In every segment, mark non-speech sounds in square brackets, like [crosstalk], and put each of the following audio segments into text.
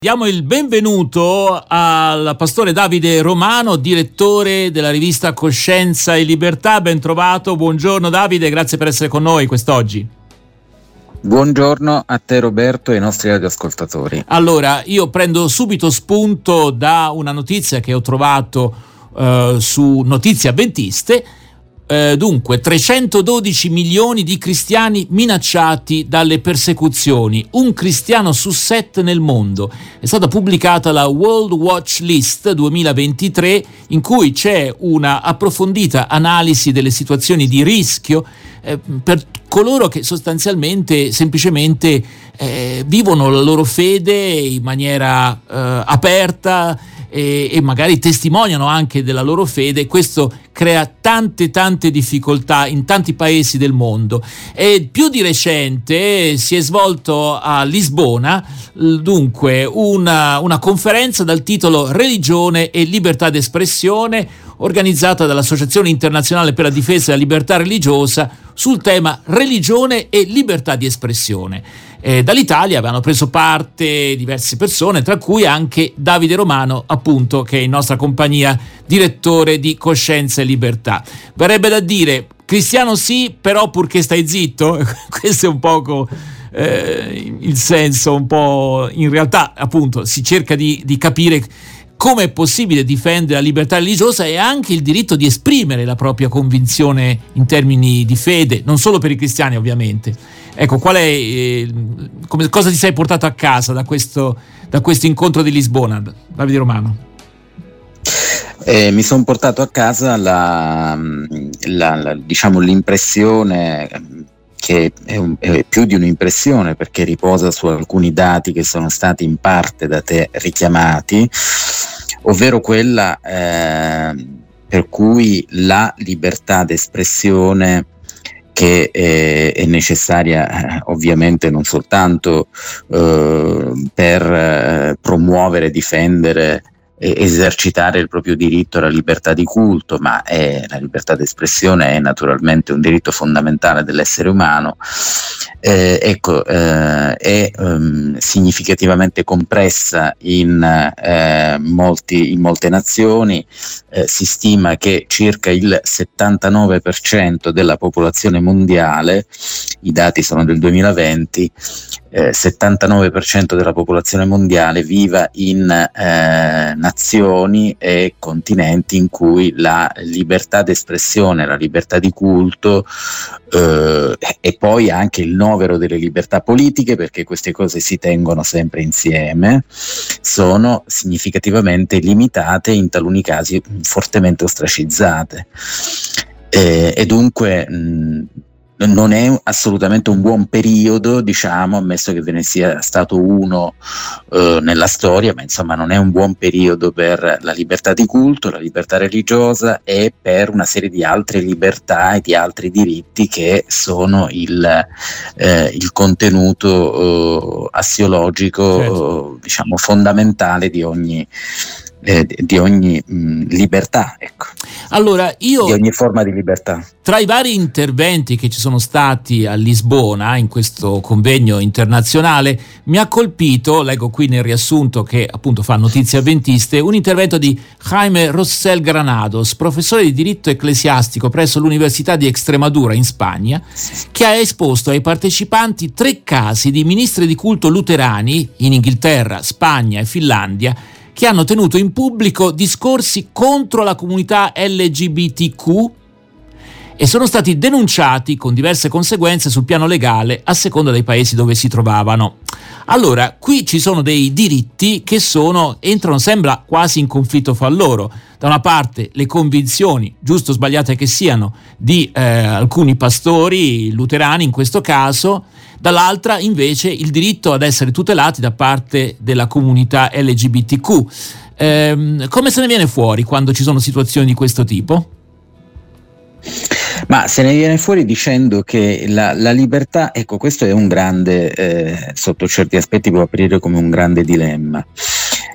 Diamo il benvenuto al pastore Davide Romano, direttore della rivista Coscienza e Libertà. Ben trovato, buongiorno Davide, grazie per essere con noi quest'oggi. Buongiorno a te Roberto e ai nostri radioascoltatori. Allora, io prendo subito spunto da una notizia che ho trovato eh, su Notizie Avventiste eh, dunque 312 milioni di cristiani minacciati dalle persecuzioni, un cristiano su sette nel mondo. È stata pubblicata la World Watch List 2023 in cui c'è una approfondita analisi delle situazioni di rischio eh, per coloro che sostanzialmente semplicemente eh, vivono la loro fede in maniera eh, aperta e, e magari testimoniano anche della loro fede, questo crea tante tante difficoltà in tanti paesi del mondo e più di recente si è svolto a Lisbona dunque una, una conferenza dal titolo Religione e libertà d'espressione organizzata dall'Associazione internazionale per la difesa della libertà religiosa sul tema religione e libertà di espressione. Eh, dall'Italia avevano preso parte diverse persone, tra cui anche Davide Romano, appunto, che è in nostra compagnia direttore di Coscienza e Libertà. Verrebbe da dire, cristiano sì, però purché stai zitto? [laughs] Questo è un poco... Eh, il senso un po' in realtà appunto si cerca di, di capire come è possibile difendere la libertà religiosa e anche il diritto di esprimere la propria convinzione in termini di fede, non solo per i cristiani ovviamente. Ecco, è, eh, come, cosa ti sei portato a casa da questo, da questo incontro di Lisbona, Davide Romano? Eh, mi sono portato a casa la, la, la, diciamo, l'impressione che è, un, è, più di un'impressione perché riposa su alcuni dati che sono stati in parte da te richiamati, ovvero quella eh, per cui la libertà d'espressione che è, è necessaria eh, ovviamente non soltanto eh, per eh, promuovere, difendere esercitare il proprio diritto alla libertà di culto, ma è, la libertà d'espressione è naturalmente un diritto fondamentale dell'essere umano, eh, ecco, eh, è um, significativamente compressa in, eh, molti, in molte nazioni, eh, si stima che circa il 79% della popolazione mondiale, i dati sono del 2020, eh, 79% della popolazione mondiale viva in eh, nazioni e continenti in cui la libertà d'espressione, la libertà di culto eh, e poi anche il novero delle libertà politiche, perché queste cose si tengono sempre insieme, sono significativamente limitate, in taluni casi fortemente ostracizzate. Eh, e dunque mh, non è assolutamente un buon periodo, diciamo, ammesso che ve ne sia stato uno eh, nella storia, ma insomma non è un buon periodo per la libertà di culto, la libertà religiosa e per una serie di altre libertà e di altri diritti che sono il, eh, il contenuto eh, assiologico, certo. diciamo, fondamentale di ogni eh, di ogni mh, libertà, ecco. Allora, io di ogni forma di libertà. Tra i vari interventi che ci sono stati a Lisbona in questo convegno internazionale, mi ha colpito, leggo qui nel riassunto che appunto fa notizie avventiste, un intervento di Jaime Rossell Granados, professore di diritto ecclesiastico presso l'Università di Extremadura in Spagna, che ha esposto ai partecipanti tre casi di ministri di culto luterani in Inghilterra, Spagna e Finlandia che hanno tenuto in pubblico discorsi contro la comunità LGBTQ e sono stati denunciati con diverse conseguenze sul piano legale a seconda dei paesi dove si trovavano. Allora, qui ci sono dei diritti che sono, entrano, sembra quasi in conflitto fra loro. Da una parte le convinzioni, giusto o sbagliate che siano, di eh, alcuni pastori luterani in questo caso, dall'altra invece il diritto ad essere tutelati da parte della comunità LGBTQ. Eh, come se ne viene fuori quando ci sono situazioni di questo tipo? Ma se ne viene fuori dicendo che la, la libertà, ecco questo è un grande, eh, sotto certi aspetti può aprire come un grande dilemma.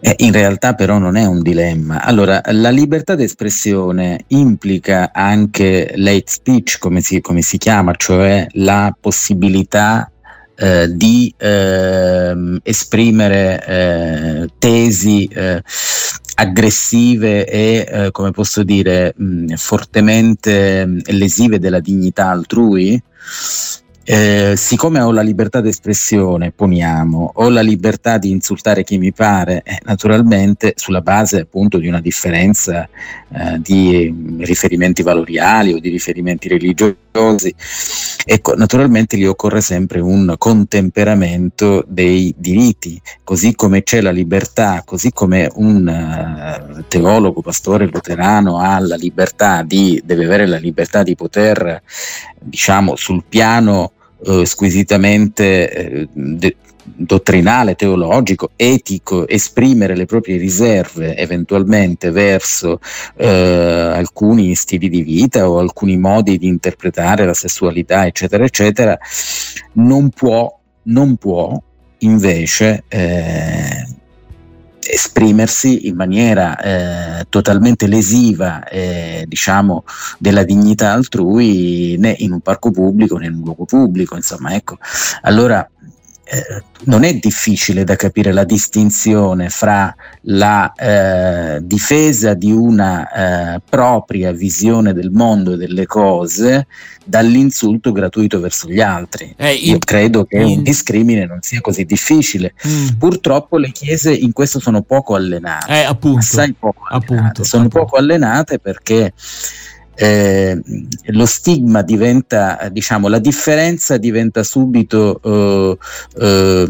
Eh, in realtà però non è un dilemma. Allora, la libertà d'espressione implica anche l'hate speech, come si, come si chiama, cioè la possibilità eh, di eh, esprimere eh, tesi eh, aggressive e, eh, come posso dire, mh, fortemente lesive della dignità altrui, eh, siccome ho la libertà d'espressione, poniamo, ho la libertà di insultare chi mi pare, eh, naturalmente sulla base appunto di una differenza eh, di riferimenti valoriali o di riferimenti religiosi, ecco, naturalmente gli occorre sempre un contemperamento dei diritti, così come c'è la libertà, così come un uh, teologo, pastore luterano ha la libertà di, deve avere la libertà di poter, diciamo, sul piano eh, squisitamente eh, de- dottrinale, teologico, etico, esprimere le proprie riserve eventualmente verso eh, alcuni stili di vita o alcuni modi di interpretare la sessualità, eccetera, eccetera, non può, non può invece eh, esprimersi in maniera eh, totalmente lesiva eh, diciamo della dignità altrui né in un parco pubblico né in un luogo pubblico insomma ecco. Allora eh, non è difficile da capire la distinzione fra la eh, difesa di una eh, propria visione del mondo e delle cose dall'insulto gratuito verso gli altri. Eh, Io credo che un discrimine non sia così difficile. Mm. Purtroppo le chiese in questo sono poco allenate, eh, appunto, assai poco allenate. Appunto, sono appunto. poco allenate perché eh, lo stigma diventa, diciamo, la differenza diventa subito eh, eh,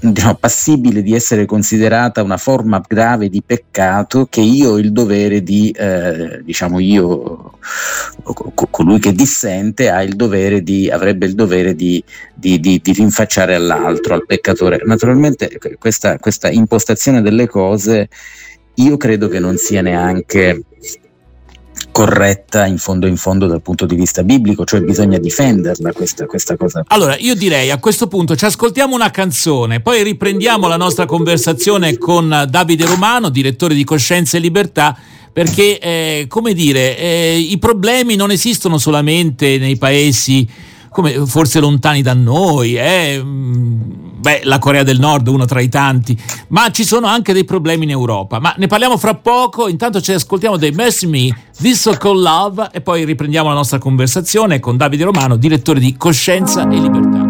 diciamo, passibile di essere considerata una forma grave di peccato che io ho il dovere di, eh, diciamo io, colui che dissente ha il dovere di, avrebbe il dovere di, di, di, di rinfacciare all'altro, al peccatore. Naturalmente questa, questa impostazione delle cose io credo che non sia neanche corretta in fondo in fondo dal punto di vista biblico, cioè bisogna difenderla questa, questa cosa. Allora, io direi a questo punto ci ascoltiamo una canzone, poi riprendiamo la nostra conversazione con Davide Romano, direttore di Coscienza e Libertà perché, eh, come dire, eh, i problemi non esistono solamente nei paesi come forse lontani da noi, eh? Beh, la Corea del Nord, uno tra i tanti, ma ci sono anche dei problemi in Europa. Ma ne parliamo fra poco, intanto ci ascoltiamo dei Mercy Me, This So Called Love e poi riprendiamo la nostra conversazione con Davide Romano, direttore di Coscienza e Libertà.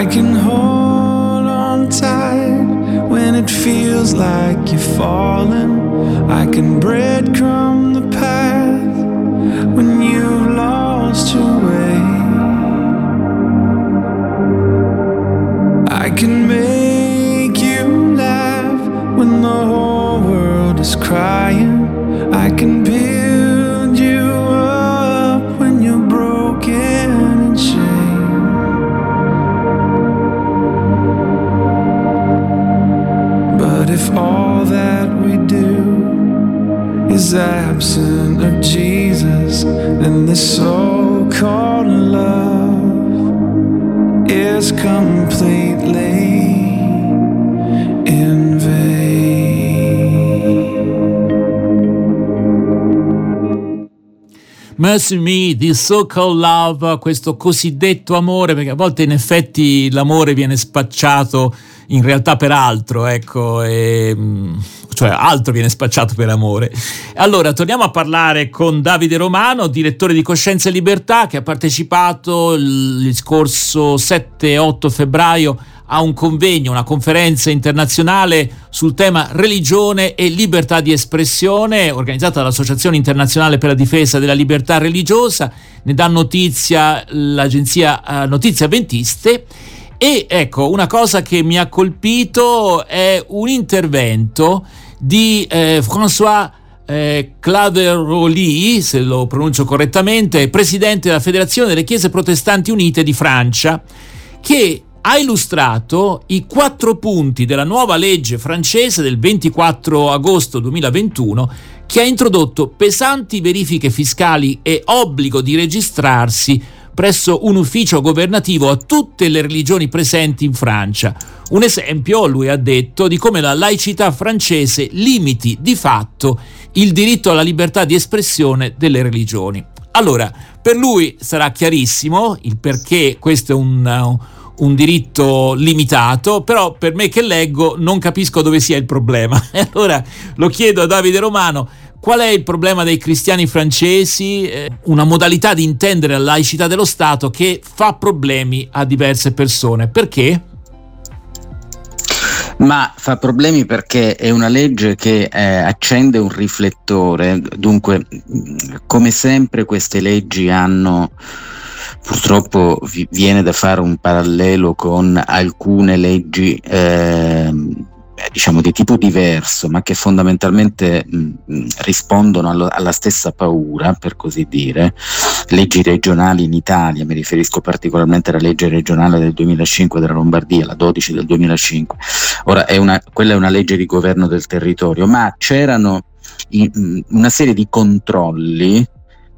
I can hold on tight when it feels like you're falling. I can breadcrumb the path when you've lost your way. I can make you laugh when the whole world is crying. I can is absent of Jesus, then this so called love is completely in vain. Mercy Me, the so-called love, questo cosiddetto amore, perché a volte in effetti l'amore viene spacciato in realtà per altro, ecco, e, mm, cioè altro viene spacciato per amore. Allora, torniamo a parlare con Davide Romano, direttore di Coscienza e Libertà, che ha partecipato il scorso 7-8 febbraio a un convegno, una conferenza internazionale sul tema religione e libertà di espressione, organizzata dall'Associazione internazionale per la difesa della libertà religiosa. Ne dà notizia l'agenzia uh, Notizie Avventiste e ecco, una cosa che mi ha colpito è un intervento di eh, François eh, Claveroli, se lo pronuncio correttamente, presidente della Federazione delle Chiese Protestanti Unite di Francia, che ha illustrato i quattro punti della nuova legge francese del 24 agosto 2021 che ha introdotto pesanti verifiche fiscali e obbligo di registrarsi presso un ufficio governativo a tutte le religioni presenti in Francia. Un esempio, lui ha detto, di come la laicità francese limiti di fatto il diritto alla libertà di espressione delle religioni. Allora, per lui sarà chiarissimo il perché questo è un, un diritto limitato, però per me che leggo non capisco dove sia il problema. [laughs] E allora lo chiedo a Davide Romano, qual è il problema dei cristiani francesi? Eh, una modalità di intendere la laicità dello Stato che fa problemi a diverse persone. Perché? Ma fa problemi perché è una legge che eh, accende un riflettore, dunque come sempre queste leggi hanno purtroppo vi, viene da fare un parallelo con alcune leggi eh, diciamo di tipo diverso, ma che fondamentalmente mh, rispondono allo, alla stessa paura, per così dire, leggi regionali in Italia, mi riferisco particolarmente alla legge regionale del 2005 della Lombardia, la 12 del 2005. Ora, è una, quella è una legge di governo del territorio, ma c'erano in, una serie di controlli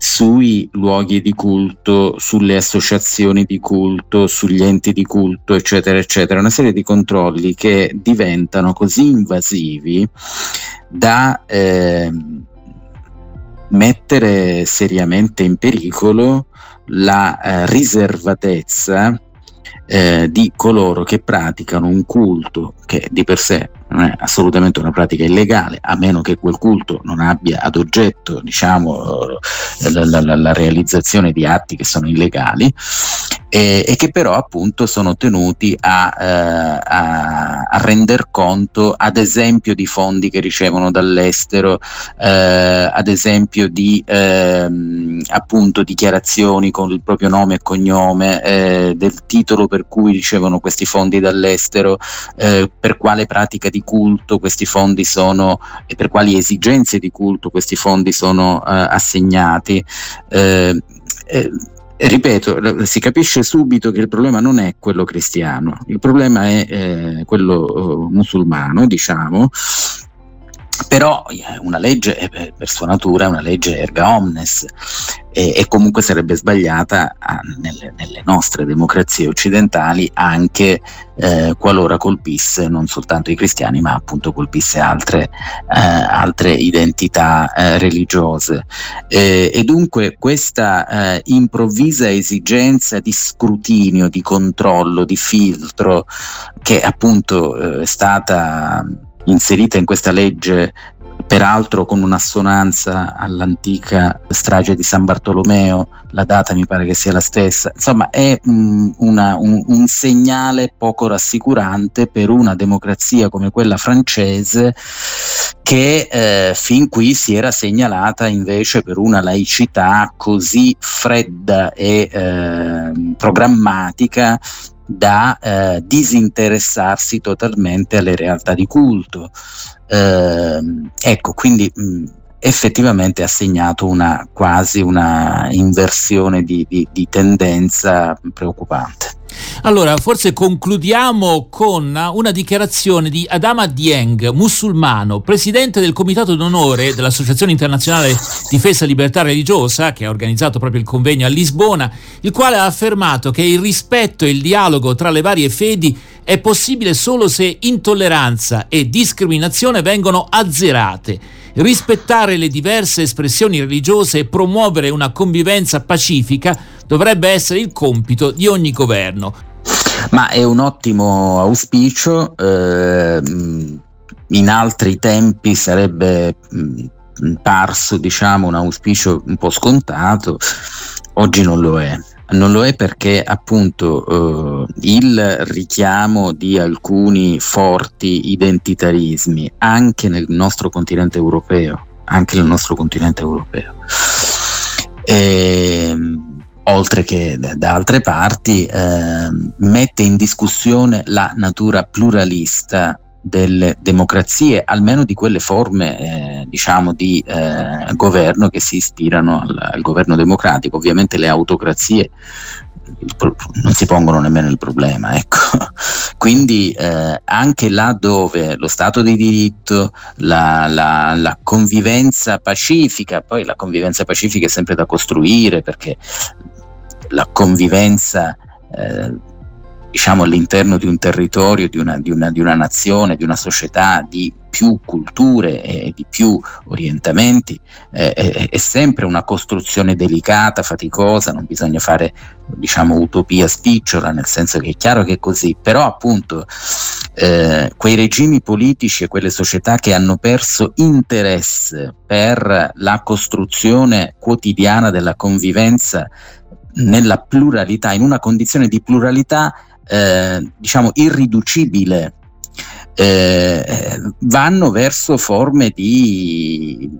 sui luoghi di culto, sulle associazioni di culto, sugli enti di culto, eccetera, eccetera, una serie di controlli che diventano così invasivi da eh, mettere seriamente in pericolo la eh, riservatezza eh, di coloro che praticano un culto che di per sé non è assolutamente una pratica illegale, a meno che quel culto non abbia ad oggetto diciamo, la, la, la realizzazione di atti che sono illegali e, e che però appunto sono tenuti a, eh, a, a, render conto ad esempio di fondi che ricevono dall'estero, eh, ad esempio di eh, appunto dichiarazioni con il proprio nome e cognome, eh, del titolo per cui ricevono questi fondi dall'estero, eh, per quale pratica di culto questi fondi sono e per quali esigenze di culto questi fondi sono eh, assegnati. Eh, eh, ripeto, si capisce subito che il problema non è quello cristiano, il problema è eh, quello eh, musulmano, diciamo, però eh, una legge eh, per sua natura è una legge erga omnes e, e comunque sarebbe sbagliata a, nelle, nelle, nostre democrazie occidentali anche eh, qualora colpisse non soltanto i cristiani ma appunto colpisse altre, eh, altre identità eh, religiose. E dunque questa eh, improvvisa esigenza di scrutinio, di controllo, di filtro che appunto è stata inserita in questa legge peraltro con un'assonanza all'antica strage di San Bartolomeo, la data mi pare che sia la stessa, insomma è mh, una, un, un, segnale poco rassicurante per una democrazia come quella francese che eh, fin qui si era segnalata invece per una laicità così fredda e eh, programmatica da eh, disinteressarsi totalmente alle realtà di culto. Eh, ecco, quindi mh, effettivamente ha segnato una quasi una inversione di, di, di tendenza preoccupante. Allora, forse concludiamo con una dichiarazione di Adama Dieng, musulmano, presidente del Comitato d'Onore dell'Associazione Internazionale Difesa e Libertà Religiosa, che ha organizzato proprio il convegno a Lisbona, il quale ha affermato che il rispetto e il dialogo tra le varie fedi è possibile solo se intolleranza e discriminazione vengono azzerate. Rispettare le diverse espressioni religiose e promuovere una convivenza pacifica dovrebbe essere il compito di ogni governo. Ma è un ottimo auspicio, eh, in altri tempi sarebbe mh, parso diciamo, un auspicio un po' scontato, oggi non lo è. Non lo è perché appunto eh, il richiamo di alcuni forti identitarismi anche nel nostro continente europeo, anche nel nostro continente europeo, e, ehm, oltre che da altre parti, eh, mette in discussione la natura pluralista delle democrazie, almeno di quelle forme eh, diciamo di eh, governo che si ispirano al, al, governo democratico. Ovviamente le autocrazie non si pongono nemmeno il problema, ecco. [laughs] quindi eh, anche là dove lo Stato di diritto, la, la, la, convivenza pacifica, poi la convivenza pacifica è sempre da costruire perché la convivenza eh, diciamo all'interno di un territorio, di una, di, una, di una, nazione, di una società, di più culture e di più orientamenti, eh, è, è, sempre una costruzione delicata, faticosa, non bisogna fare diciamo utopia spicciola, nel senso che è chiaro che è così, però appunto eh, quei regimi politici e quelle società che hanno perso interesse per la costruzione quotidiana della convivenza nella pluralità, in una condizione di pluralità eh, diciamo irriducibile, eh, vanno verso forme di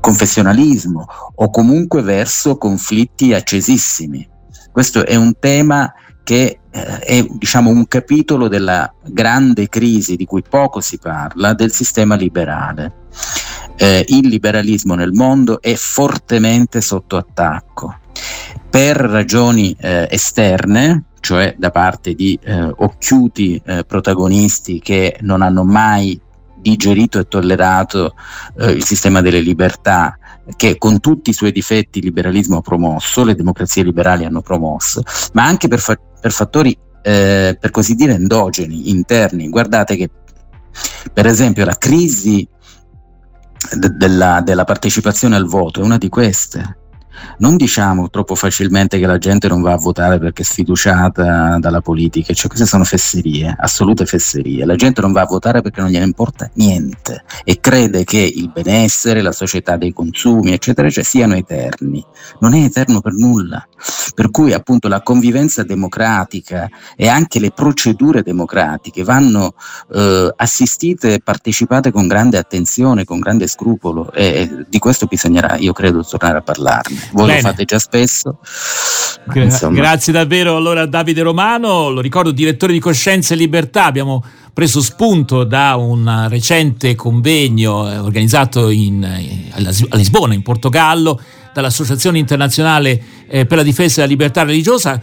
confessionalismo o comunque verso conflitti accesissimi. Questo è un tema che eh, è diciamo, un capitolo della grande crisi di cui poco si parla del sistema liberale. Eh, il liberalismo nel mondo è fortemente sotto attacco per ragioni eh, esterne, cioè da parte di eh, occhiuti eh, protagonisti che non hanno mai digerito e tollerato eh, il sistema delle libertà che con tutti i suoi difetti il liberalismo ha promosso, le democrazie liberali hanno promosso, ma anche per, fa- per fattori eh, per così dire endogeni, interni. Guardate che per esempio la crisi de- della, della partecipazione al voto è una di queste non diciamo troppo facilmente che la gente non va a votare perché è sfiduciata dalla politica, cioè queste sono fesserie, assolute fesserie. La gente non va a votare perché non gliene importa niente e crede che il benessere, la società dei consumi, eccetera, eccetera, siano eterni. Non è eterno per nulla. Per cui appunto la convivenza democratica e anche le procedure democratiche vanno eh, assistite e partecipate con grande attenzione, con grande scrupolo e di questo bisognerà, io credo, tornare a parlarne voi Bene. lo fate già spesso. Gra- grazie davvero allora Davide Romano, lo ricordo direttore di Coscienza e Libertà, abbiamo preso spunto da un recente convegno eh, organizzato in, eh, a Lisbona, in Portogallo, dall'Associazione internazionale eh, per la difesa della libertà religiosa.